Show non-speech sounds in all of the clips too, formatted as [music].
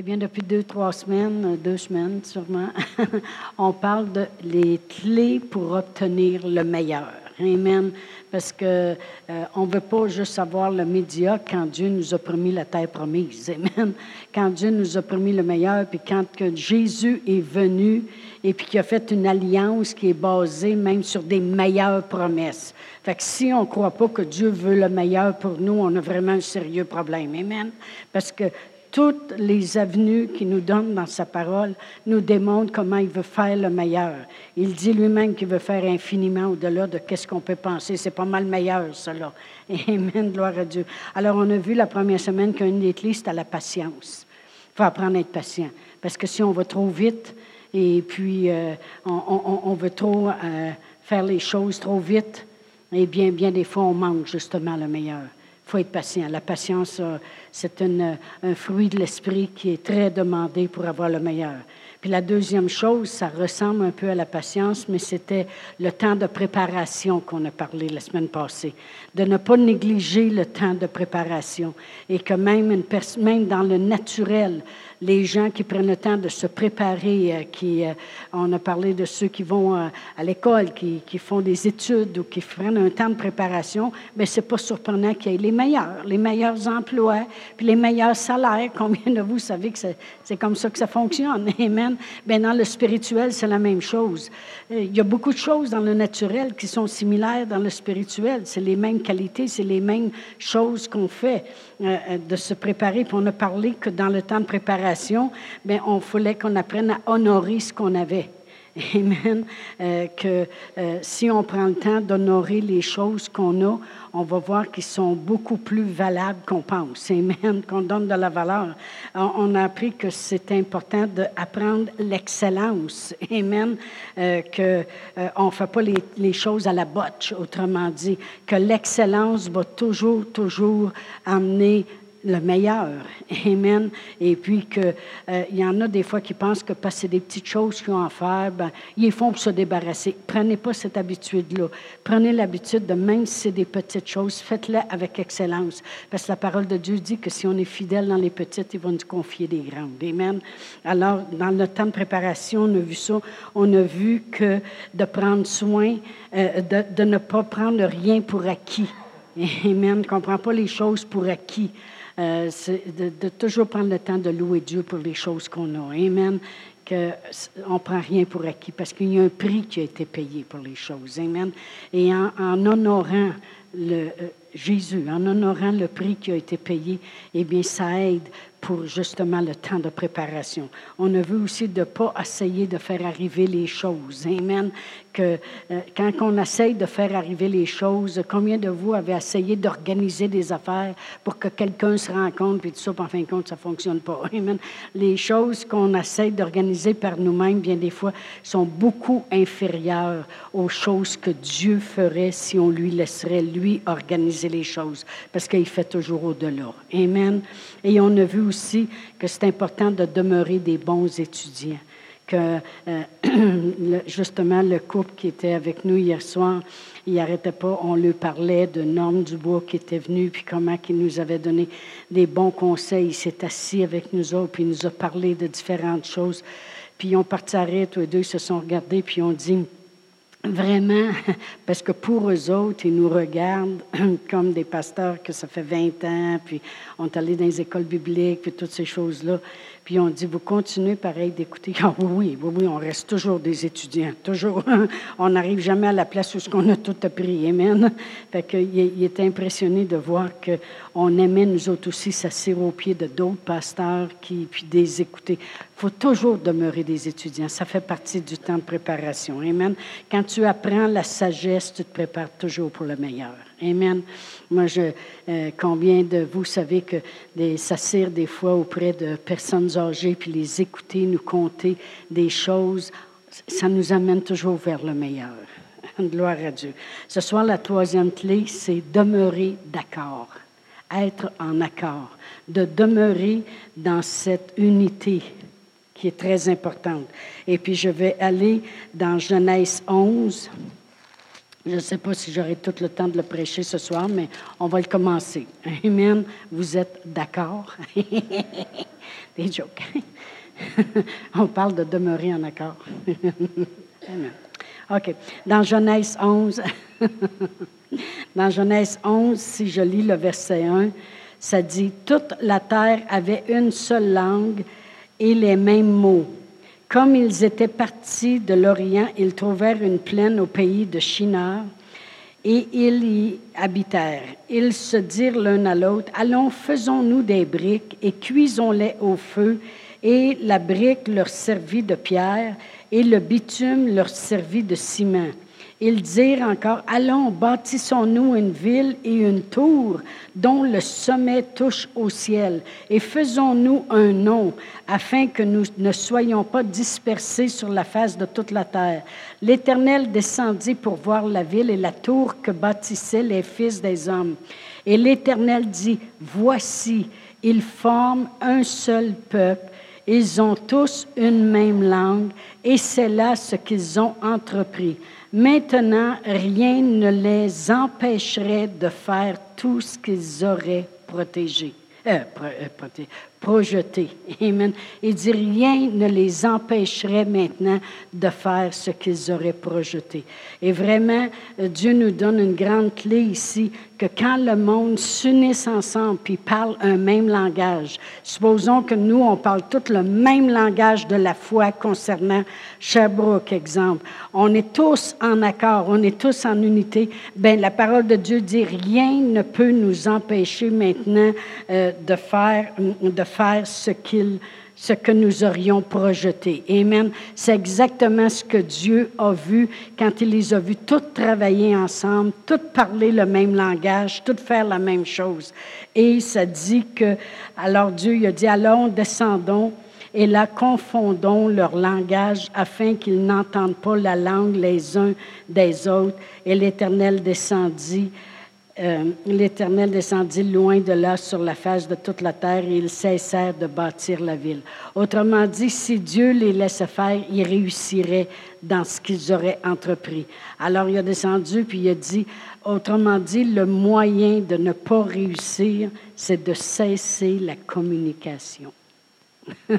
Eh bien, depuis deux, trois semaines, deux semaines sûrement, [laughs] on parle de les clés pour obtenir le meilleur. Amen. Parce que euh, on ne veut pas juste avoir le média quand Dieu nous a promis la terre promise. [laughs] Amen. Quand Dieu nous a promis le meilleur, puis quand que Jésus est venu et puis qu'il a fait une alliance qui est basée même sur des meilleures promesses. Fait que si on ne croit pas que Dieu veut le meilleur pour nous, on a vraiment un sérieux problème. Amen. Parce que toutes les avenues qu'il nous donne dans sa parole nous démontrent comment il veut faire le meilleur. Il dit lui-même qu'il veut faire infiniment au-delà de ce qu'on peut penser. C'est pas mal meilleur, cela. [laughs] Amen, gloire à Dieu. Alors, on a vu la première semaine qu'une des clés, c'est à la patience. Il faut apprendre à être patient. Parce que si on va trop vite et puis euh, on, veut trop euh, faire les choses trop vite, eh bien, bien des fois, on manque justement le meilleur. Faut être patient. La patience, euh, c'est un fruit de l'esprit qui est très demandé pour avoir le meilleur. Puis la deuxième chose, ça ressemble un peu à la patience, mais c'était le temps de préparation qu'on a parlé la semaine passée. De ne pas négliger le temps de préparation et que même, une même dans le naturel, les gens qui prennent le temps de se préparer, euh, qui, euh, on a parlé de ceux qui vont euh, à l'école, qui, qui, font des études ou qui prennent un temps de préparation, mais c'est pas surprenant qu'il y ait les meilleurs, les meilleurs emplois, puis les meilleurs salaires. Combien de vous savez que c'est comme ça que ça fonctionne? [laughs] Amen. Bien, dans le spirituel, c'est la même chose. Il y a beaucoup de choses dans le naturel qui sont similaires dans le spirituel. C'est les mêmes qualités, c'est les mêmes choses qu'on fait de se préparer. Puis on a parlé que dans le temps de préparation, mais on voulait qu'on apprenne à honorer ce qu'on avait. Amen. Euh, que euh, si on prend le temps d'honorer les choses qu'on a, on va voir qu'ils sont beaucoup plus valables qu'on pense. Amen. [laughs] Qu'on donne de la valeur. On, a appris que c'est important d'apprendre l'excellence. Amen. Euh, que on ne fait pas les, les, choses à la botche, autrement dit. Que l'excellence va toujours, toujours amener le meilleur. [laughs] Amen. Et puis qu'il euh, y en a des fois qui pensent que parce que c'est des petites choses qu'ils ont à faire, ben, ils font pour se débarrasser. Prenez pas cette habitude-là. Prenez l'habitude de, même si c'est des petites choses, faites-les avec excellence. Parce que la parole de Dieu dit que si on est fidèle dans les petites, ils vont nous confier des grandes. Amen. Alors, dans le temps de préparation, on a vu ça. On a vu que de prendre soin, euh, de, ne pas prendre rien pour acquis. [laughs] Amen. Ne comprend pas les choses pour acquis. Euh, c'est de, toujours prendre le temps de louer Dieu pour les choses qu'on a. Amen. Qu'on ne prend rien pour acquis parce qu'il y a un prix qui a été payé pour les choses. Amen. Et en, honorant le, euh, Jésus, en honorant le prix qui a été payé, eh bien, ça aide pour justement le temps de préparation. On a vu aussi de ne pas essayer de faire arriver les choses. Amen. Que euh, quand on essaye de faire arriver les choses, combien de vous avez essayé d'organiser des affaires pour que quelqu'un se rencontre, puis tout ça, en fin de compte, ça ne fonctionne pas. [laughs] Amen. Les choses qu'on essaye d'organiser par nous-mêmes, bien des fois, sont beaucoup inférieures aux choses que Dieu ferait si on lui laisserait, lui, organiser les choses, parce qu'il fait toujours au-delà. Amen. Et on a vu aussi que c'est important de demeurer des bons étudiants. Que euh, [clears throat] justement, le couple qui était avec nous hier soir, il n'arrêtait pas, on lui parlait de Norme Dubois qui était venu, puis comment il nous avait donné des bons conseils. Il s'est assis avec nous autres, puis il nous a parlé de différentes choses. Puis ils ont parti à tous les deux, ils se sont regardés, puis ils ont dit, Vraiment, [laughs] parce que pour eux autres, ils nous regardent [clears throat] comme des pasteurs que ça fait 20 ans, puis on est allé dans les écoles bibliques, puis toutes ces choses-là. Puis on dit, vous continuez pareil d'écouter. Ah oui, oui, oui, on reste toujours des étudiants, toujours. [laughs] on n'arrive jamais à la place où ce qu'on a tout appris. Amen. Fait qu'il il était impressionné de voir qu'on aimait nous autres aussi s'asseoir au pied de d'autres pasteurs, qui, puis des écouter. Il faut toujours demeurer des étudiants. Ça fait partie du temps de préparation. Amen. Quand tu apprends la sagesse, tu te prépares toujours pour le meilleur. Amen. Moi, je, euh, combien de vous savez que des, s'asseoir des fois auprès de personnes âgées, puis les écouter, nous compter des choses, ça nous amène toujours vers le meilleur. [laughs] Gloire à Dieu. Ce soir, la troisième clé, c'est demeurer d'accord, être en accord, de demeurer dans cette unité qui est très importante. Et puis, je vais aller dans Genèse 11. Je ne sais pas si j'aurai tout le temps de le prêcher ce soir, mais on va le commencer. Amen. Vous êtes d'accord? [laughs] Des jokes. [laughs] on parle de demeurer en accord. [laughs] Amen. OK. Dans Genèse 11, dans Genèse 11, si je lis le verset 1, ça dit Toute la terre avait une seule langue et les mêmes mots. Comme ils étaient partis de l'Orient, ils trouvèrent une plaine au pays de Shinar et ils y habitèrent. Ils se dirent l'un à l'autre Allons, faisons-nous des briques et cuisons-les au feu. Et la brique leur servit de pierre et le bitume leur servit de ciment. Ils dirent encore, allons, bâtissons-nous une ville et une tour dont le sommet touche au ciel, et faisons-nous un nom, afin que nous ne soyons pas dispersés sur la face de toute la terre. L'Éternel descendit pour voir la ville et la tour que bâtissaient les fils des hommes. Et l'Éternel dit, voici, ils forment un seul peuple ils ont tous une même langue et c'est là ce qu'ils ont entrepris. Maintenant, rien ne les empêcherait de faire tout ce qu'ils auraient protégé. Euh, euh, projeté. Amen. Il dit rien ne les empêcherait maintenant de faire ce qu'ils auraient projeté. Et vraiment, euh, Dieu nous donne une grande clé ici que quand le monde s'unisse ensemble puis parle un même langage, supposons que nous, on parle tout le même langage de la foi concernant Sherbrooke, exemple. On est tous en accord, on est tous en unité. Ben, la parole de Dieu dit rien ne peut nous empêcher maintenant euh, de faire, de faire ce ce que nous aurions projeté. Amen. C'est exactement ce que Dieu a vu quand il les a vus toutes travailler ensemble, toutes parler le même langage, toutes faire la même chose. Et ça dit que, alors Dieu a dit, allons, descendons et là, confondons leur langage afin qu'ils n'entendent pas la langue les uns des autres. Et l'Éternel descendit euh, l'Éternel descendit loin de là sur la face de toute la terre et ils cessèrent de bâtir la ville. Autrement dit, si Dieu les laissait faire, ils réussiraient dans ce qu'ils auraient entrepris. Alors il a descendu puis il a dit, autrement dit, le moyen de ne pas réussir, c'est de cesser la communication. [laughs]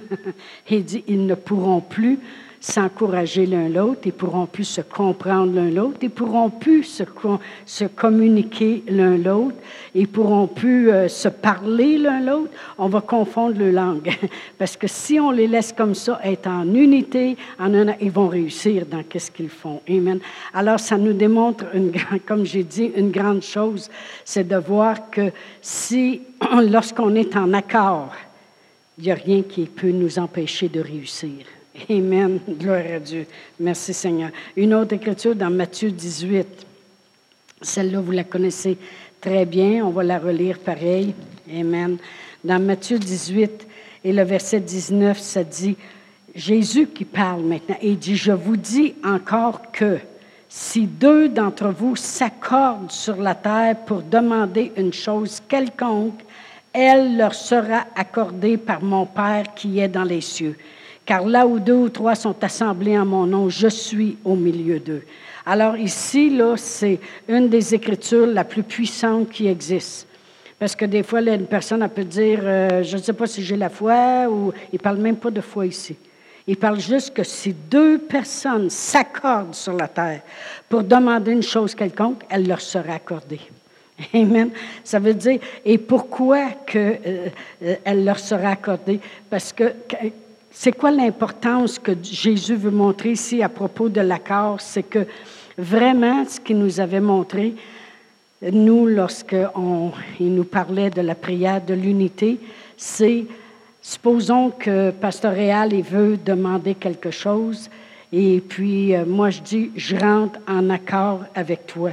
il dit, ils ne pourront plus s'encourager l'un l'autre, ils pourront plus se comprendre l'un l'autre, ils pourront plus se, communiquer l'un l'autre, ils pourront plus euh, se parler l'un l'autre. On va confondre le langue. [laughs] Parce que si on les laisse comme ça, être en unité, ils vont réussir dans qu'est-ce qu'ils font. Amen. Alors, ça nous démontre, [laughs] comme j'ai dit, une grande chose, c'est de voir que si, [clears throat] lorsqu'on est en accord, il n'y a rien qui peut nous empêcher de réussir. Amen. Gloire à Dieu. Merci Seigneur. Une autre écriture dans Matthieu 18. Celle-là, vous la connaissez très bien. On va la relire pareil. Amen. Dans Matthieu 18 et le verset 19, ça dit, Jésus qui parle maintenant, et dit, je vous dis encore que si deux d'entre vous s'accordent sur la terre pour demander une chose quelconque, elle leur sera accordée par mon Père qui est dans les cieux car là où deux ou trois sont assemblés en mon nom, je suis au milieu d'eux. Alors ici, là, c'est une des écritures la plus puissantes qui existe. Parce que des fois, une personne peut dire, euh, je ne sais pas si j'ai la foi, ou il ne parle même pas de foi ici. Il parle juste que si deux personnes s'accordent sur la terre pour demander une chose quelconque, elle leur sera accordée. [laughs] Amen. Ça veut dire, et pourquoi que, euh, euh, elle leur sera accordée? Parce que c'est quoi l'importance que Jésus veut montrer ici à propos de l'accord? C'est que vraiment, ce qu'il nous avait montré, nous, lorsqu'il nous parlait de la prière de l'unité, c'est, supposons que Pasteur Réal veut demander quelque chose, et puis euh, moi je dis, je rentre en accord avec toi.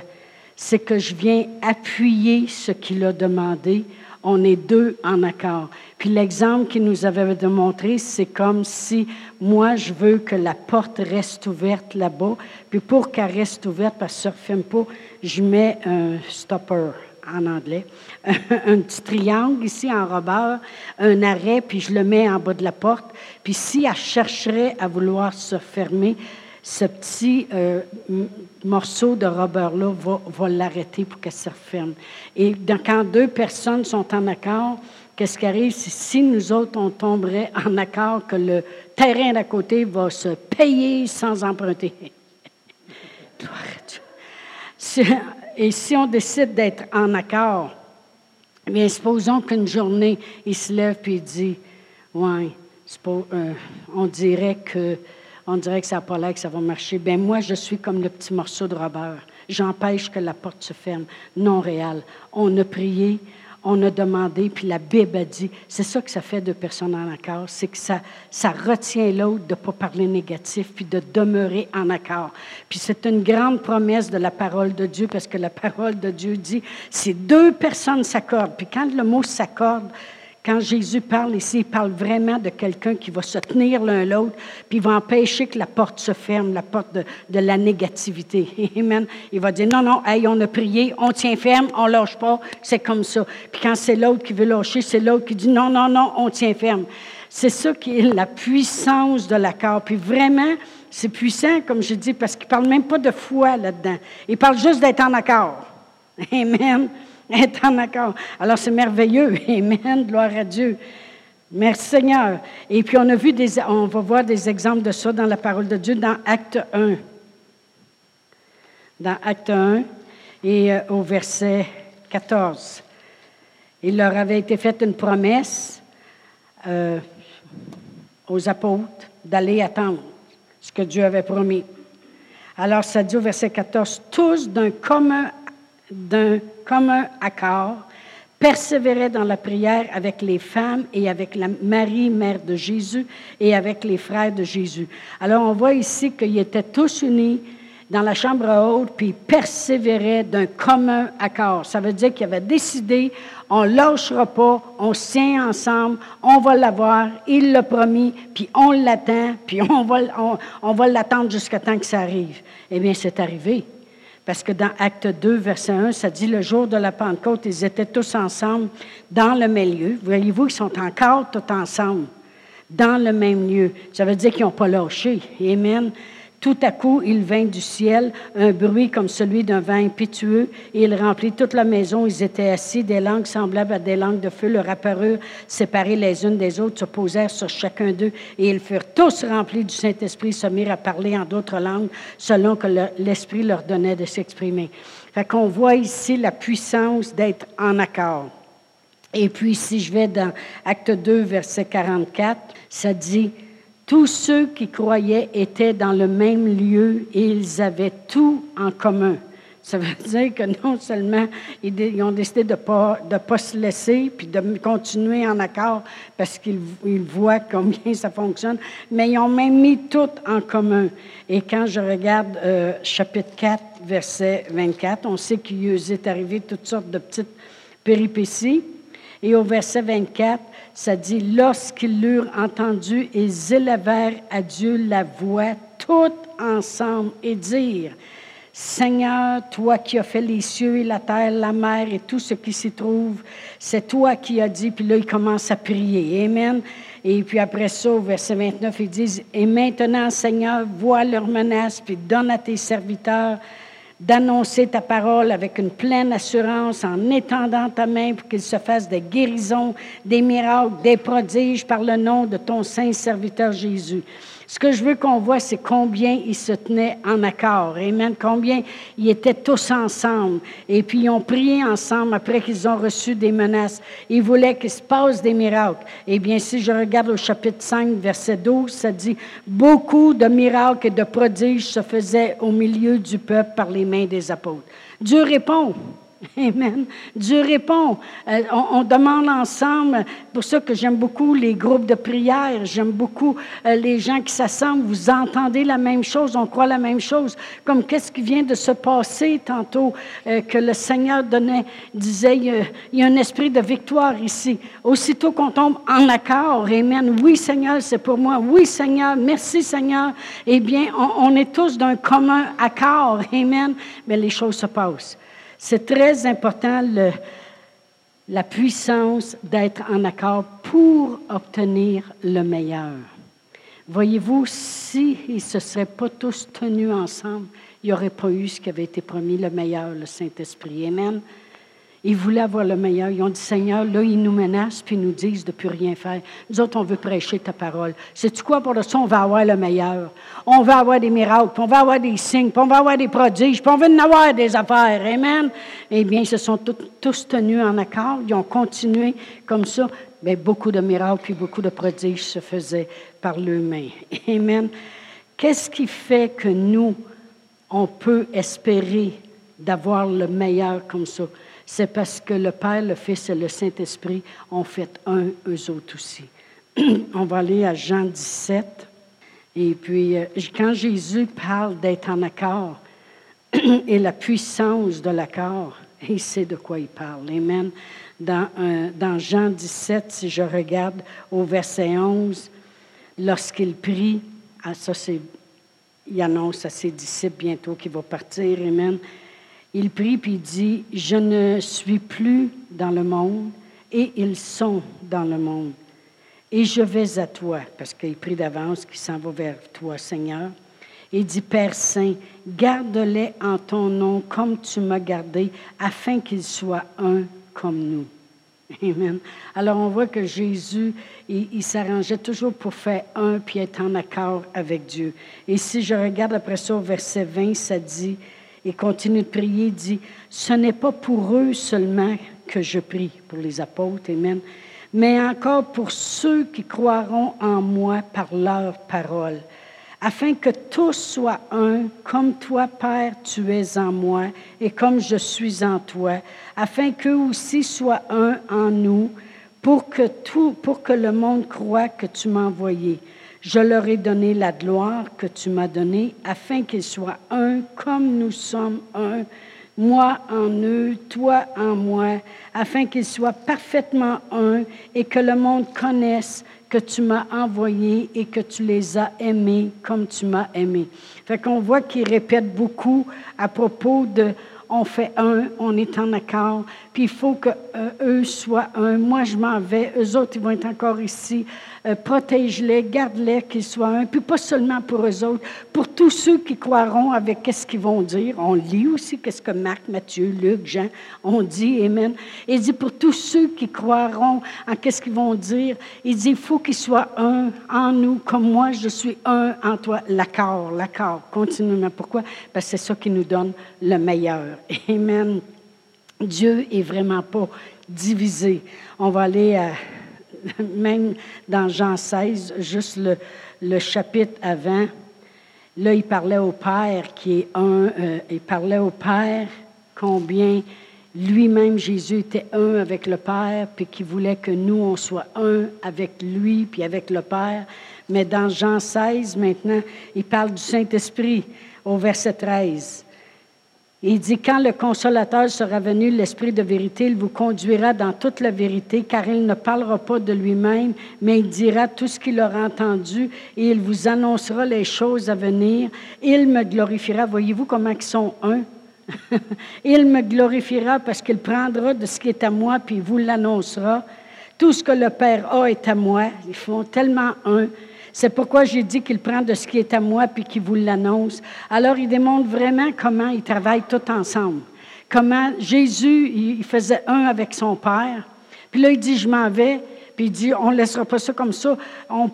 C'est que je viens appuyer ce qu'il a demandé on est deux en accord. Puis l'exemple qu'il nous avait démontré, c'est comme si moi, je veux que la porte reste ouverte là-bas. Puis pour qu'elle reste ouverte, parce que ça ne referme pas, je mets un stopper en anglais, [laughs] un petit triangle ici en robeur, un arrêt, puis je le mets en bas de la porte. Puis si elle chercherait à vouloir se fermer, ce petit euh, morceau de rubber-là va, l'arrêter pour qu'elle se referme. Et quand deux personnes sont en accord, qu'est-ce qui arrive? Si nous autres, on tomberait en accord que le terrain d'à côté va se payer sans emprunter. [laughs] Et si on décide d'être en accord, bien, supposons qu'une journée, il se lève puis il dit, ouais, euh, on dirait que on dirait que ça n'a pas l'air que ça va marcher. Bien, moi, je suis comme le petit morceau de rubber. J'empêche que la porte se ferme. Non réel. On a prié, on a demandé, puis la Bible a dit, c'est ça que ça fait de personnes en accord, c'est que ça, ça retient l'autre de ne pas parler négatif, puis de demeurer en accord. Puis c'est une grande promesse de la parole de Dieu, parce que la [laughs] parole de Dieu dit, si deux personnes s'accordent, puis quand le mot s'accorde, quand Jésus parle ici, il parle vraiment de quelqu'un qui va se tenir l'un l'autre, puis il va empêcher que la porte se ferme, la porte de, la négativité. [laughs] Amen. Il va dire, non, non, hey, on a prié, on tient ferme, on lâche pas, c'est comme ça. Puis quand c'est l'autre qui veut lâcher, c'est l'autre qui dit, non, non, non, on tient ferme. C'est ça qui est la puissance de l'accord. Puis vraiment, c'est puissant, comme je dis, parce qu'il ne parle même pas de foi là-dedans. Il parle juste d'être en accord. [laughs] Amen [laughs] être en accord. Alors c'est merveilleux. [laughs] Amen. Gloire à Dieu. Merci Seigneur. Et puis on a vu des, on va voir des exemples de ça dans la parole de Dieu dans Acte 1. Dans Acte 1 et euh, au verset 14. Il leur avait été faite une promesse euh, aux apôtres d'aller attendre ce que Dieu avait promis. Alors ça dit au verset 14, tous d'un commun d'un commun accord, persévérait dans la prière avec les femmes et avec la Marie, mère de Jésus, et avec les frères de Jésus. Alors on voit ici qu'ils étaient tous unis dans la chambre haute, puis persévéraient d'un commun accord. Ça veut dire qu'ils avaient décidé, on ne lâchera pas, on se tient ensemble, on va l'avoir, il l'a promis, puis on l'attend, puis on va, on va l'attendre jusqu'à temps que ça arrive. Eh bien, c'est arrivé. Parce que dans Acte 2, verset 1, ça dit le jour de la Pentecôte, ils étaient tous ensemble dans le même lieu. Voyez-vous, ils sont encore tous ensemble dans le même lieu. Ça veut dire qu'ils n'ont pas lâché. Amen. Tout à coup, il vint du ciel un bruit comme celui d'un vent impétueux, et il remplit toute la maison. Ils étaient assis, des langues semblables à des langues de feu leur apparurent, séparées les unes des autres, se posèrent sur chacun d'eux, et ils furent tous remplis du Saint-Esprit, se mirent à parler en d'autres langues, selon que l'Esprit leur donnait de s'exprimer. Fait qu'on voit ici la puissance d'être en accord. Et puis, si je vais dans Acte 2, verset 44, ça dit, tous ceux qui croyaient étaient dans le même lieu et ils avaient tout en commun. Ça veut [laughs] dire que non seulement ils ont décidé de ne pas, de pas se laisser, puis de continuer en accord parce qu'ils voient combien ça fonctionne, mais ils ont même mis tout en commun. Et quand je regarde euh, chapitre 4, verset 24, on sait qu'il est arrivé toutes sortes de petites péripéties. Et au verset 24, ça dit, lorsqu'ils l'eurent entendu, ils élevèrent à Dieu la voix tout ensemble et dirent, Seigneur, toi qui as fait les cieux et la terre, la mer et tout ce qui s'y trouve, c'est toi qui as dit, puis là, ils commencent à prier. Amen. Et puis après ça, au verset 29, ils disent, Et maintenant, Seigneur, vois leurs menaces, puis donne à tes serviteurs d'annoncer ta parole avec une pleine assurance en étendant ta main pour qu'il se fasse des guérisons, des miracles, des prodiges par le nom de ton saint serviteur Jésus. Ce que je veux qu'on voit, c'est combien ils se tenaient en accord. Amen. Combien ils étaient tous ensemble. Et puis, ils ont prié ensemble après qu'ils ont reçu des menaces. Ils voulaient qu'il se passe des miracles. Eh bien, si je regarde au chapitre 5, verset 12, ça dit Beaucoup de miracles et de prodiges se faisaient au milieu du peuple par les mains des apôtres. Dieu répond. [laughs] Amen. Dieu répond. Euh, on, demande ensemble. Pour ça que j'aime beaucoup les groupes de prière. J'aime beaucoup euh, les gens qui s'assemblent. Vous entendez la même chose. On croit la même chose. Comme qu'est-ce qui vient de se passer tantôt euh, que le Seigneur donnait, disait, il y, a, un esprit de victoire ici. Aussitôt qu'on tombe en accord, Amen. Oui, Seigneur, c'est pour moi. Oui, Seigneur. Merci, Seigneur. Eh bien, on, on est tous d'un commun accord. Amen. Mais les choses se passent. C'est très important la puissance d'être en accord pour obtenir le meilleur. Voyez-vous, s'ils ne se seraient pas tous tenus ensemble, il n'y aurait pas eu ce qui avait été promis, le meilleur, le Saint-Esprit. Amen. Ils voulaient avoir le meilleur. Ils ont dit, Seigneur, là, ils nous menacent puis ils nous disent de ne plus rien faire. Nous autres, on veut prêcher ta parole. C'est-tu quoi? Pour ça? On va avoir le meilleur. On va avoir des miracles, puis on va avoir des signes, puis on va avoir des prodiges, puis on va avoir des affaires. Amen. Eh bien, ils se sont tous tenus en accord. Ils ont continué comme ça. Bien, beaucoup de miracles puis beaucoup de prodiges se faisaient par l'humain. [laughs] Amen. Qu'est-ce qui fait que nous, on peut espérer d'avoir le meilleur comme ça? C'est parce que le Père, le Fils et le Saint-Esprit ont fait un, eux autres aussi. [clears throat] On va aller à Jean 17. Et puis, euh, quand Jésus parle d'être en accord [clears throat] et la puissance de l'accord, il sait de quoi il parle. Amen. Dans, euh, dans Jean 17, si je regarde au verset 11, lorsqu'il prie, ah, ça il annonce à ses disciples bientôt qu'il va partir. Amen il prie puis il dit, je ne suis plus dans le monde et ils sont dans le monde. Et je vais à toi, parce qu'il prie d'avance qu'il s'en va vers toi, Seigneur. Et dit, Père Saint, garde-les en ton nom comme tu m'as gardé, afin qu'ils soient un comme nous. Amen. Alors on voit que Jésus, il, il s'arrangeait toujours pour faire un puis être en accord avec Dieu. Et si je regarde après ça au verset 20, ça dit, et continue de prier, dit, ce n'est pas pour eux seulement que je prie, pour les apôtres, Amen, mais encore pour ceux qui croiront en moi par leur parole, afin que tous soient un, comme toi, Père, tu es en moi, et comme je suis en toi, afin qu'eux aussi soient un en nous, pour que tout, pour que le monde croit que tu m'as envoyé. Je leur ai donné la gloire que tu m'as donnée, afin qu'ils soient un comme nous sommes un, moi en eux, toi en moi, afin qu'ils soient parfaitement un et que le monde connaisse que tu m'as envoyé et que tu les as aimés comme tu m'as aimé. Fait qu'on voit qu'il répète beaucoup à propos de on fait un, on est en accord, puis il faut que euh, soient un. Moi, je m'en vais, eux autres, ils vont être encore ici. Euh, protège-les, garde-les, qu'ils soient un. Puis pas seulement pour eux autres, pour tous ceux qui croiront avec qu'est-ce qu'ils vont dire. On lit aussi qu'est-ce que Marc, Matthieu, Luc, Jean ont dit. Amen. Il dit pour tous ceux qui croiront en qu'est-ce qu'ils vont dire. Il dit il faut qu'ils soient un en nous, comme moi je suis un en toi. L'accord, l'accord, continuellement. Pourquoi? Parce que c'est ça qui nous donne le meilleur. Amen. Dieu est vraiment pas divisé. On va aller à [laughs] même dans Jean 16, juste le, chapitre avant, là, il parlait au Père qui est un, euh, il parlait au Père combien lui-même, Jésus, était un avec le Père, puis qu'il voulait que nous, on soit un avec lui, puis avec le Père. Mais dans Jean 16, maintenant, il parle du Saint-Esprit au verset 13. Il dit, quand le consolateur sera venu, l'Esprit de vérité, il vous conduira dans toute la vérité, car il ne parlera pas de lui-même, mais il dira tout ce qu'il aura entendu et il vous annoncera les choses à venir. Il me glorifiera. Voyez-vous comment ils sont un? [laughs] il me glorifiera parce qu'il prendra de ce qui est à moi, puis il vous l'annoncera. Tout ce que le Père a est à moi. Ils font tellement un. C'est pourquoi j'ai dit qu'il prend de ce qui est à moi puis qu'il vous l'annonce. Alors, il démontre vraiment comment ils travaillent tous ensemble. Comment Jésus, il faisait un avec son Père. Puis là, il dit, je m'en vais. Puis il dit, on ne laissera pas ça comme ça.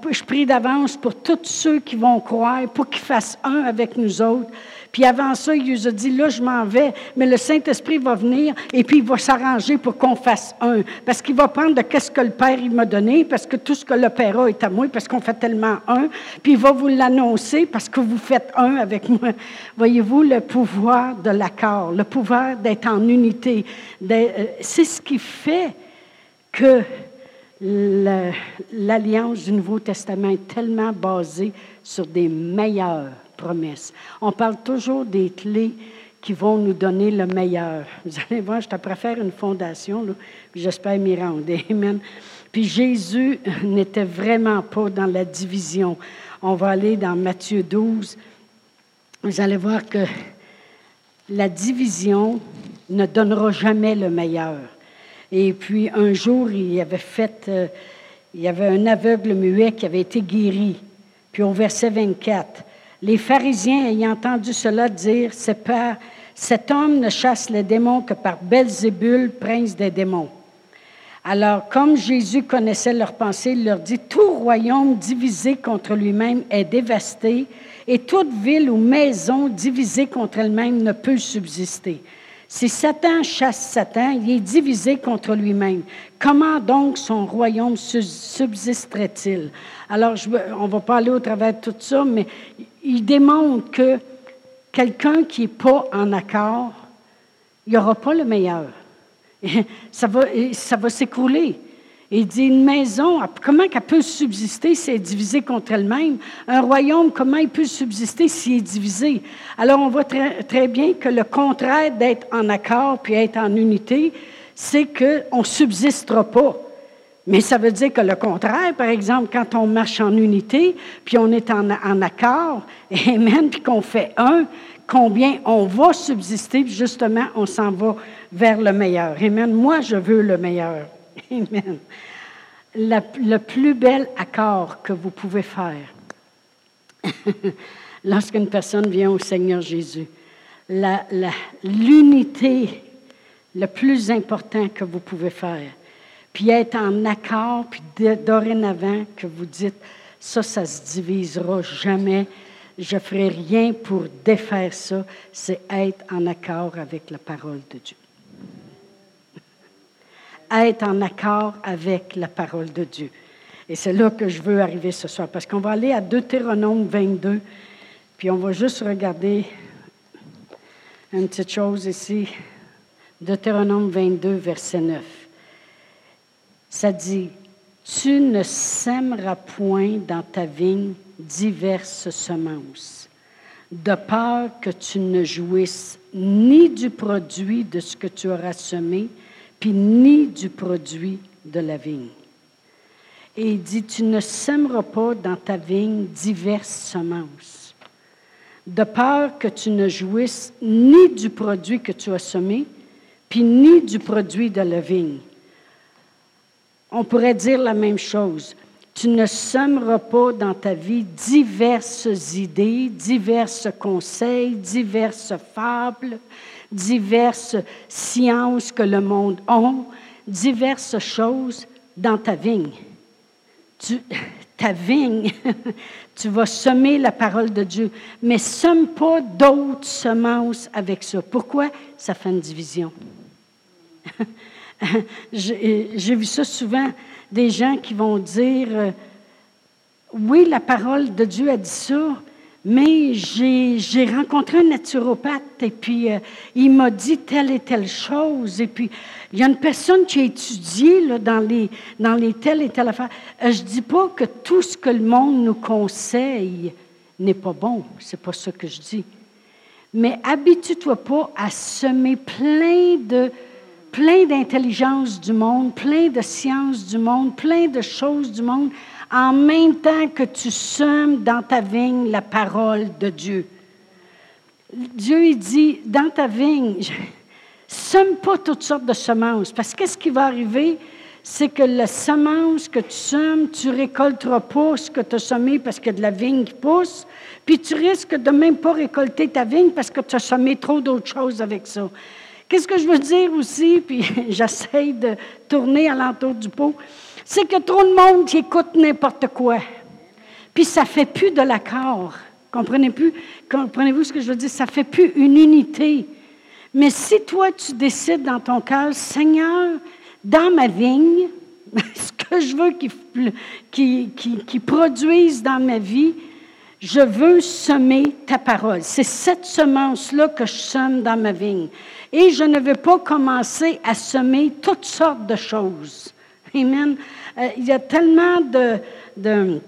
Je prie d'avance pour tous ceux qui vont croire, pour qu'ils fassent un avec nous autres. Puis avant ça, il nous a dit, là, je m'en vais, mais le Saint-Esprit va venir et puis il va s'arranger pour qu'on fasse un. Parce qu'il va prendre de qu'est-ce que le Père il m'a donné, parce que tout ce que le Père a est à moi, parce qu'on fait tellement un. Puis il va vous l'annoncer parce que vous faites un avec moi. Voyez-vous le pouvoir de l'accord, le pouvoir d'être en unité. Euh, c'est ce qui fait que l'alliance du Nouveau Testament est tellement basée sur des meilleurs On parle toujours des clés qui vont nous donner le meilleur. [laughs] Vous allez voir, je te préfère une fondation, j'espère m'y rendre. Puis Jésus [laughs] n'était vraiment pas dans la division. On va aller dans Matthieu 12. Vous allez voir que la division ne donnera jamais le meilleur. Et puis un jour, il avait fait, euh, il y avait un aveugle muet qui avait été guéri Puis au verset 24, les pharisiens ayant entendu cela dire, cet homme ne chasse les démons que par Belzébul, prince des démons. Alors, comme Jésus connaissait leurs pensées, il leur dit, tout royaume divisé contre lui-même est dévasté, et toute ville ou maison divisée contre elle-même ne peut subsister. Si Satan chasse Satan, il est divisé contre lui-même. Comment donc son royaume subsisterait-il? Alors, on ne va pas aller au travers de tout ça, mais il démontre que quelqu'un qui n'est pas en accord, il n'y aura pas le meilleur. Ça va, s'écrouler. Il dit une maison, comment elle peut subsister si elle est divisée contre elle-même? Un royaume, comment il peut subsister s'il est divisé? Alors, on voit très, très bien que le contraire d'être en accord puis être en unité, c'est qu'on ne subsistera pas. Mais ça veut dire que le contraire, par exemple, quand on marche en unité, puis on est en, accord, [laughs] et même puis qu'on fait un, combien on va subsister, puis justement, on s'en va vers le meilleur. Amen. Moi, je veux le meilleur. [laughs] Amen. le plus bel accord que vous pouvez faire [laughs] lorsqu'une personne vient au Seigneur Jésus, l'unité le plus important que vous pouvez faire, puis être en accord, puis dorénavant que vous dites, ça, ça se divisera jamais, je ferai rien pour défaire ça, c'est être en accord avec la parole de Dieu [laughs] être en accord avec la parole de Dieu. Et c'est là que je veux arriver ce soir, parce qu'on va aller à Deutéronome 22, puis on va juste regarder une petite chose ici. Deutéronome 22, verset 9. Ça dit, Tu ne sèmeras point dans ta vigne diverses semences, de peur que tu ne jouisses ni du produit de ce que tu auras semé, puis ni du produit de la vigne. Et il dit, tu ne sèmeras pas dans ta vigne diverses semences, de peur que tu ne jouisses ni du produit que tu as semé, puis ni du produit de la vigne. On pourrait dire la même chose. Tu ne sèmeras pas dans ta vie diverses idées, diverses conseils, diverses fables, diverses sciences que le monde a, diverses choses dans ta vigne. [laughs] ta vigne, [laughs] tu vas semer la parole de Dieu, mais sème pas d'autres semences avec ça. Pourquoi? Ça fait une division. [laughs] J'ai vu ça souvent, des gens qui vont dire, euh, oui, la parole de Dieu a dit ça, mais j'ai rencontré un naturopathe et puis euh, il m'a dit telle et telle chose. Et puis, il y a une personne qui a étudié là, dans, les, dans les telles et telles affaires. Euh, je ne dis pas que tout ce que le monde nous conseille n'est pas bon. C'est pas ça que je dis. Mais habitue-toi pas à semer plein de plein d'intelligence du monde, plein de sciences du monde, plein de choses du monde en même temps que tu sèmes dans ta vigne la parole de Dieu. Dieu il dit, dans ta vigne, [laughs] sème pas toutes sortes de semences, parce que qu'est-ce qui va arriver? C'est que la semence que tu sèmes, tu récolteras pas ce que tu as semé parce qu'il y a de la vigne qui pousse, puis tu risques de même pas récolter ta vigne parce que tu as semé trop d'autres choses avec ça. Qu'est-ce que je veux dire aussi, [laughs] puis j'essaie de tourner à l'entour du pot, c'est que trop de monde qui écoute n'importe quoi. Puis ça fait plus de l'accord. Comprenez comprenez-vous ce que je veux dire? Ça fait plus une unité. Mais si toi, tu décides dans ton cœur, Seigneur, dans ma vigne, [laughs] ce que je veux qu'il qui, produise dans ma vie, je veux semer ta parole. C'est cette semence-là que je sème dans ma vigne. Et je ne veux pas commencer à semer toutes sortes de choses. Amen. Euh, il y a tellement de, de,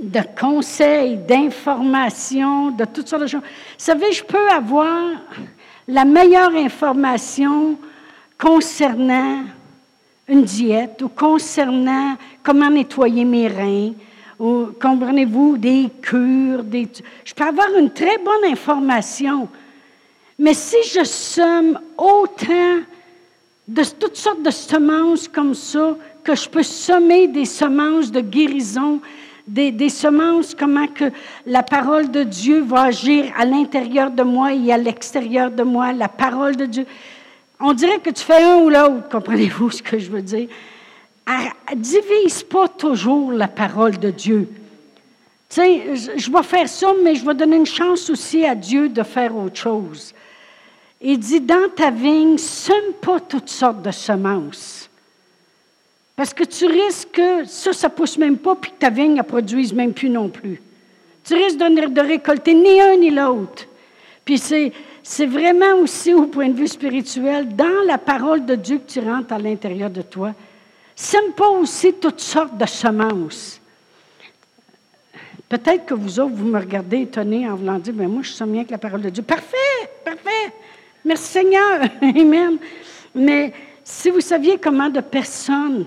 de conseils, d'informations, de toutes sortes de choses. Vous savez, je peux avoir la meilleure information concernant une diète ou concernant comment nettoyer mes reins, ou comprenez-vous, des cures, des... je peux avoir une très bonne information. Mais si je somme autant de toutes sortes de semences comme ça, que je peux semer des semences de guérison, des, des, semences, comment que la parole de Dieu va agir à l'intérieur de moi et à l'extérieur de moi, la parole de Dieu. On dirait que tu fais un ou l'autre, comprenez-vous ce que je veux dire? Divise pas toujours la parole de Dieu. Tu sais, je vais faire ça, mais je vais donner une chance aussi à Dieu de faire autre chose. Il dit, dans ta vigne, sème pas toutes sortes de semences. Parce que tu risques que ça, ça pousse même pas, puis que ta vigne ne produise même plus non plus. Tu risques de, de récolter ni un ni l'autre. Puis c'est, c'est vraiment aussi au point de vue spirituel, dans la parole de Dieu que tu rentres à l'intérieur de toi. Sème pas aussi toutes sortes de semences. Peut-être que vous autres, vous me regardez étonné en voulant dire, mais moi, je suis bien avec la parole de Dieu. Parfait, parfait. Merci Seigneur. [laughs] Amen. Mais si vous saviez comment de personnes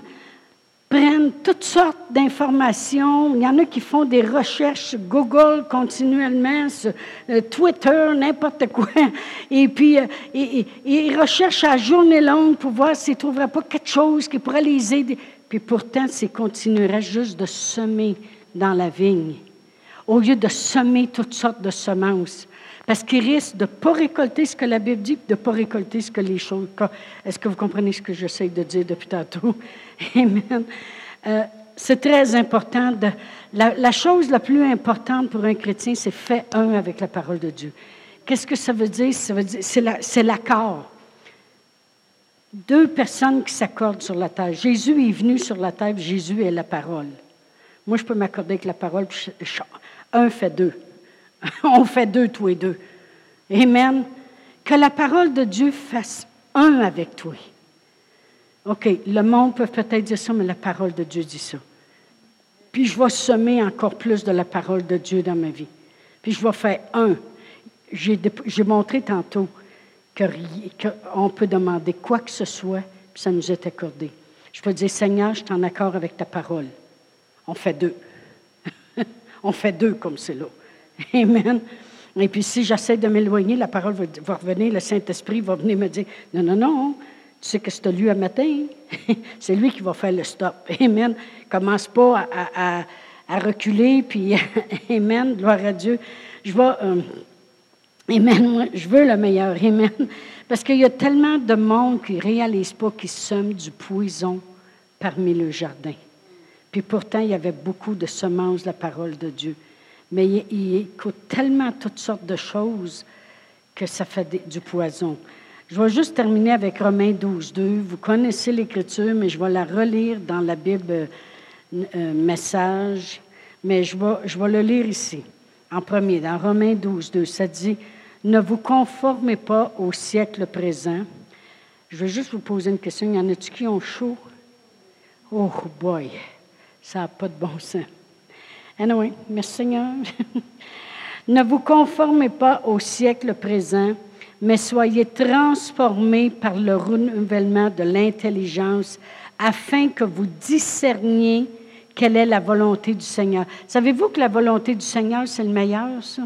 prennent toutes sortes d'informations, il y en a qui font des recherches Google continuellement, sur euh, Twitter, n'importe quoi, [laughs] et puis euh, ils recherchent à journée longue pour voir s'ils ne trouveraient pas quelque chose qui pourrait les aider. Puis pourtant, ils continueraient juste de semer dans la vigne au lieu de semer toutes sortes de semences. Parce qu'ils risquent de ne pas récolter ce que la Bible dit, de ne pas récolter ce que les choses. Est-ce que vous comprenez ce que j'essaie de dire depuis tantôt? [laughs] Amen. Euh, c'est très important. La, chose la plus importante pour un chrétien, c'est fait un avec la parole de Dieu. Qu'est-ce que ça veut dire? Ça veut dire c'est l'accord. Deux personnes qui s'accordent sur la terre. Jésus est venu sur la terre, Jésus est la parole. Moi, je peux m'accorder avec la parole, un fait deux. [laughs] On fait deux, tous et deux. Amen. Que la parole de Dieu fasse un avec toi. OK, le monde peut peut-être dire ça, mais la parole de Dieu dit ça. Puis je vais semer encore plus de la parole de Dieu dans ma vie. Puis je vais faire un. J'ai montré tantôt qu'on peut demander quoi que ce soit, puis ça nous est accordé. Je peux dire, Seigneur, je suis en accord avec ta parole. On fait deux. [laughs] On fait deux comme c'est là. [laughs] Amen. Et puis si j'essaie de m'éloigner, la parole va, revenir, le Saint-Esprit va venir me dire, non, non, non, tu sais que c'est lui un matin. [laughs] c'est lui qui va faire le stop. [laughs] Amen. Commence pas à, reculer, puis Amen, gloire à Dieu. Je vais, euh, je veux le meilleur. Amen. Parce qu'il y a tellement de monde qui ne réalise pas qu'ils sèment du poison parmi le jardin. Puis pourtant, il y avait beaucoup de semences de la parole de Dieu. Mais il, écoute tellement toutes sortes de choses que ça fait du poison. Je vais juste terminer avec Romains 12, 2. Vous connaissez l'Écriture, mais je vais la relire dans la Bible euh, Message. Mais je vais, je vais le lire ici, en premier, dans Romains 12, 2. Ça dit Ne vous conformez pas au siècle présent. Je vais juste vous poser une question. Il y en a-tu qui ont chaud? Oh boy! Ça n'a pas de bon sens. Anyway, merci Seigneur. [laughs] ne vous conformez pas au siècle présent, mais soyez transformés par le renouvellement de l'intelligence afin que vous discerniez quelle est la volonté du Seigneur. Savez-vous que la volonté du Seigneur, c'est le meilleur, ça?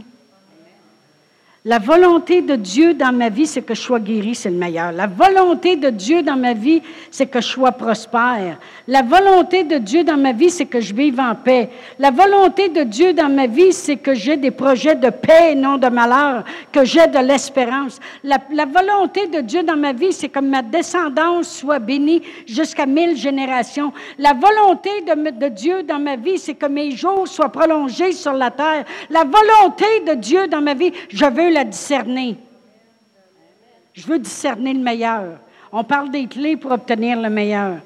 La volonté de Dieu dans ma vie, c'est que je sois guéri, c'est le meilleur. La volonté de Dieu dans ma vie, c'est que je sois prospère. La volonté de Dieu dans ma vie, c'est que je vive en paix. La volonté de Dieu dans ma vie, c'est que j'ai des projets de paix et non de malheur, que j'ai de l'espérance. La, volonté de Dieu dans ma vie, c'est que ma descendance soit bénie jusqu'à mille générations. La volonté de, de Dieu dans ma vie, c'est que mes jours soient prolongés sur la terre. La volonté de Dieu dans ma vie, je veux la discerner. Je veux discerner le meilleur. On parle des clés pour obtenir le meilleur.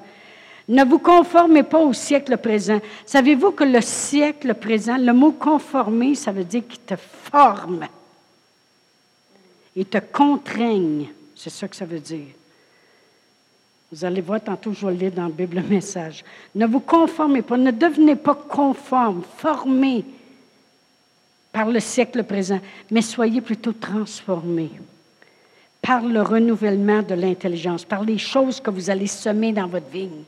Ne vous conformez pas au siècle présent. Savez-vous que le siècle présent, le mot conformer, ça veut dire qu'il te forme. Il te contraigne. C'est ça que ça veut dire. Vous allez voir tantôt, je vais le lire dans la Bible le message. Ne vous conformez pas, ne devenez pas conforme, formés par le siècle présent, mais soyez plutôt transformés par le renouvellement de l'intelligence, par les choses que vous allez semer dans votre vigne,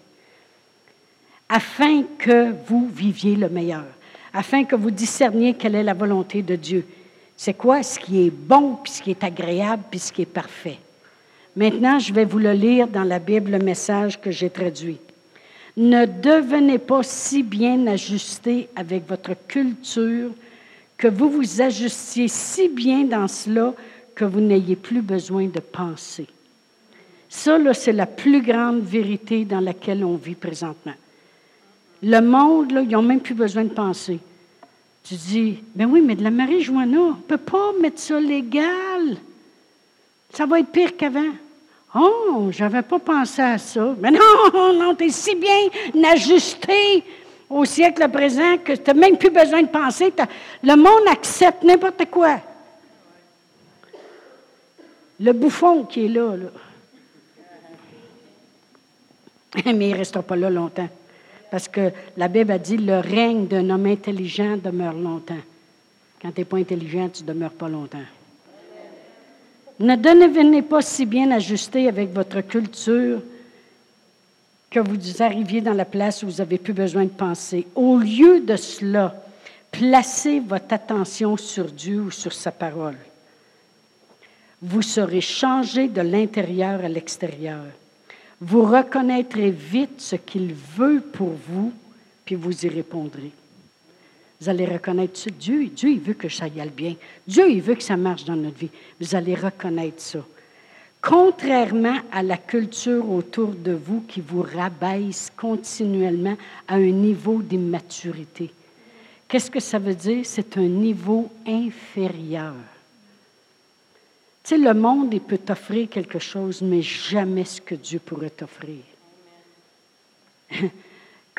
afin que vous viviez le meilleur, afin que vous discerniez quelle est la volonté de Dieu. C'est quoi ce qui est bon, puis ce qui est agréable, puis ce qui est parfait. Maintenant, je vais vous le lire dans la Bible, le message que j'ai traduit. Ne devenez pas si bien ajusté avec votre culture que vous vous ajustiez si bien dans cela que vous n'ayez plus besoin de penser. Ça, c'est la plus grande vérité dans laquelle on vit présentement. Le monde, là, ils n'ont même plus besoin de penser. Tu dis, ben oui, mais de la marijuana, on ne peut pas mettre ça légal. Ça va être pire qu'avant. Oh, je n'avais pas pensé à ça. Mais non, [laughs] non, tu es si bien ajusté au siècle présent que tu n'as même plus besoin de penser. Le monde accepte n'importe quoi. Le bouffon qui est là, là. [laughs] Mais il ne restera pas là longtemps. Parce que la Bible a dit le règne d'un homme intelligent demeure longtemps. Quand tu n'es pas intelligent, tu ne demeures pas longtemps. Ne devenez pas si bien ajusté avec votre culture que vous arriviez dans la place où vous n'avez plus besoin de penser. Au lieu de cela, placez votre attention sur Dieu ou sur sa parole. Vous serez changé de l'intérieur à l'extérieur. Vous reconnaîtrez vite ce qu'il veut pour vous, puis vous y répondrez. Vous allez reconnaître Dieu, Dieu, il veut que ça y aille bien. Dieu, il veut que ça marche dans notre vie. Vous allez reconnaître ça. Contrairement à la culture autour de vous qui vous rabaisse continuellement à un niveau d'immaturité. Qu'est-ce que ça veut dire? C'est un niveau inférieur. Tu sais, le monde, peut t'offrir quelque chose, mais jamais ce que Dieu pourrait t'offrir.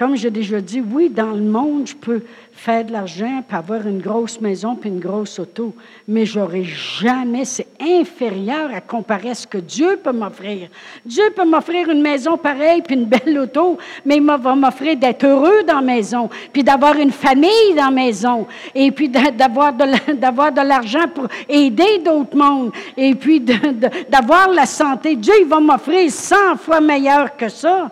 Comme j'ai déjà dit, oui, dans le monde, je peux faire de l'argent, puis avoir une grosse maison, puis une grosse auto, mais j'aurai jamais, c'est inférieur à comparer à ce que Dieu peut m'offrir. Dieu peut m'offrir une maison pareille, puis une belle auto, mais il va m'offrir d'être heureux dans la maison, puis d'avoir une famille dans la maison, et puis d'avoir de l'argent pour aider d'autres mondes, et puis d'avoir la santé. Dieu, il va m'offrir 100 fois meilleur que ça.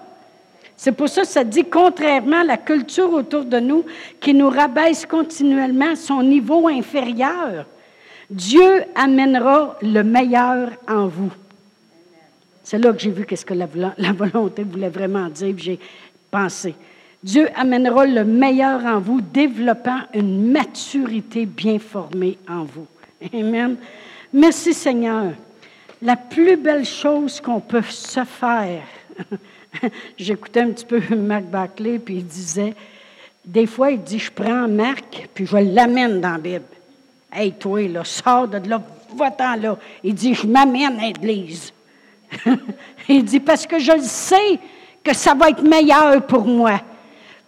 C'est pour ça que ça dit, contrairement à la culture autour de nous qui nous rabaisse continuellement son niveau inférieur, Dieu amènera le meilleur en vous. C'est là que j'ai vu qu'est-ce que la, [laughs] volonté voulait vraiment dire, j'ai pensé. Dieu amènera le meilleur en vous, développant une maturité bien formée en vous. Amen. Merci Seigneur. La plus belle chose qu'on peut se faire, [laughs] [laughs] J'écoutais un petit peu [laughs] Marc Barclay, puis il disait, des fois, il dit, je prends Marc, puis je l'amène dans la Bible. Hey, toi, là, sors de là, va-t'en là. Il dit, je m'amène à l'église. [laughs] il dit, parce que je sais que ça va être meilleur pour moi.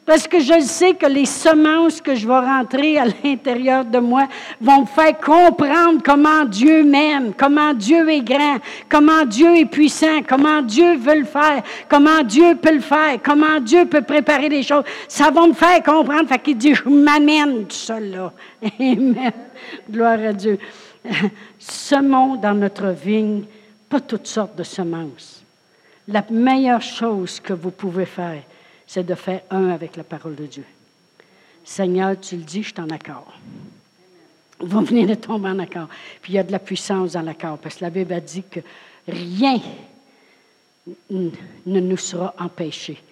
Parce que je sais que les semences que je vais rentrer à l'intérieur de moi vont me faire comprendre comment Dieu m'aime, comment Dieu est grand, comment Dieu est puissant, comment Dieu veut le faire, comment Dieu peut le faire, comment Dieu peut préparer les choses. Ça va me faire comprendre. Fait qu'il dit, je m'amène tout seul là. [laughs] Amen. Gloire à Dieu. [laughs] Semons dans notre vigne pas toutes sortes de semences. La meilleure chose que vous pouvez faire, c'est de faire un avec la parole de Dieu. Seigneur, tu le dis, je suis en accord. Vous venez de tomber en accord. Puis il y a de la puissance dans l'accord, parce que la Bible a dit que rien ne nous sera empêché.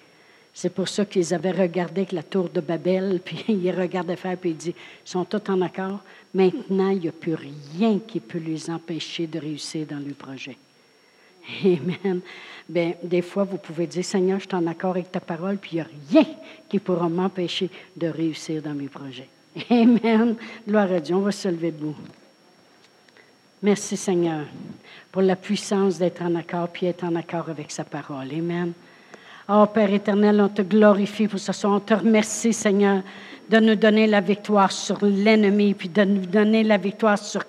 C'est pour ça qu'ils avaient regardé avec la tour de Babel, [laughs] puis ils regardaient faire, puis ils disent, ils sont tous en accord. Maintenant, il n'y a plus rien qui peut les empêcher de réussir dans le projet. [laughs] Amen. Bien, des fois, vous pouvez dire, Seigneur, je suis en accord avec ta parole, puis il n'y a rien qui pourra m'empêcher de réussir dans mes projets. [laughs] Amen. Gloire à Dieu. On va se lever debout. Merci, Seigneur, pour la puissance d'être en accord, puis être en accord avec sa parole. Amen. Oh, Père éternel, on te glorifie pour ce soir. On te remercie, Seigneur, de nous donner la victoire sur l'ennemi, puis de nous donner la victoire sur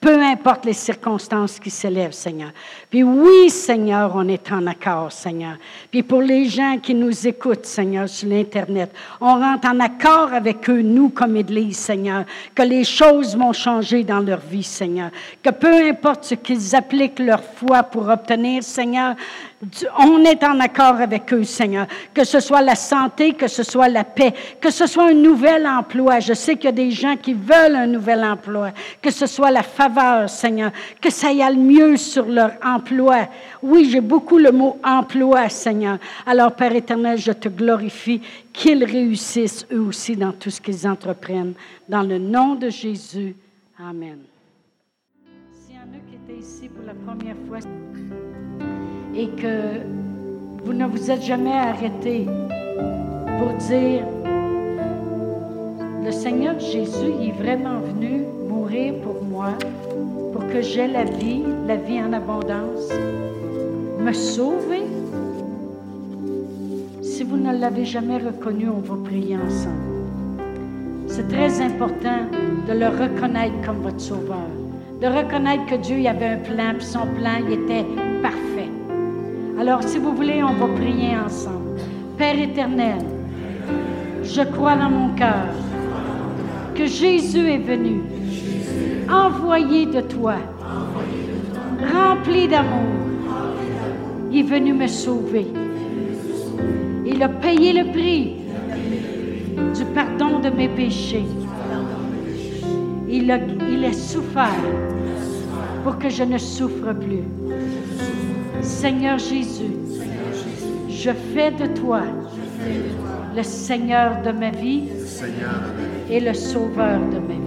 peu importe les circonstances qui s'élèvent, Seigneur. Puis oui, Seigneur, on est en accord, Seigneur. Puis pour les gens qui nous écoutent, Seigneur, sur l'Internet, on rentre en accord avec eux, nous, comme Église, Seigneur, que les choses vont changer dans leur vie, Seigneur. Que peu importe ce qu'ils appliquent leur foi pour obtenir, Seigneur, on est en accord avec eux, Seigneur. Que ce soit la santé, que ce soit la paix, que ce soit un nouvel emploi. Je sais qu'il y a des gens qui veulent un nouvel emploi. Que ce soit la faveur, Seigneur. Que ça y aille mieux sur leur emploi. Oui, j'ai beaucoup le mot emploi, Seigneur. Alors, Père éternel, je te glorifie qu'ils réussissent eux aussi dans tout ce qu'ils entreprennent. Dans le nom de Jésus. Amen. Qui étaient ici pour la première fois, et que vous ne vous êtes jamais arrêté pour dire, le Seigneur Jésus est vraiment venu mourir pour moi, pour que j'aie la vie, la vie en abondance, me sauver. Si vous ne l'avez jamais reconnu, on va prier ensemble. C'est très important de le reconnaître comme votre sauveur, de reconnaître que Dieu y avait un plan, puis son plan il était. Alors, si vous voulez, on va prier ensemble. Père éternel, je crois dans mon cœur que Jésus est venu, envoyé de toi, rempli d'amour. Il est venu me sauver. Il a payé le prix du pardon de mes péchés. Il a, il a souffert pour que je ne souffre plus. Seigneur Jésus, je fais de toi le Seigneur de ma vie et le Sauveur de ma vie.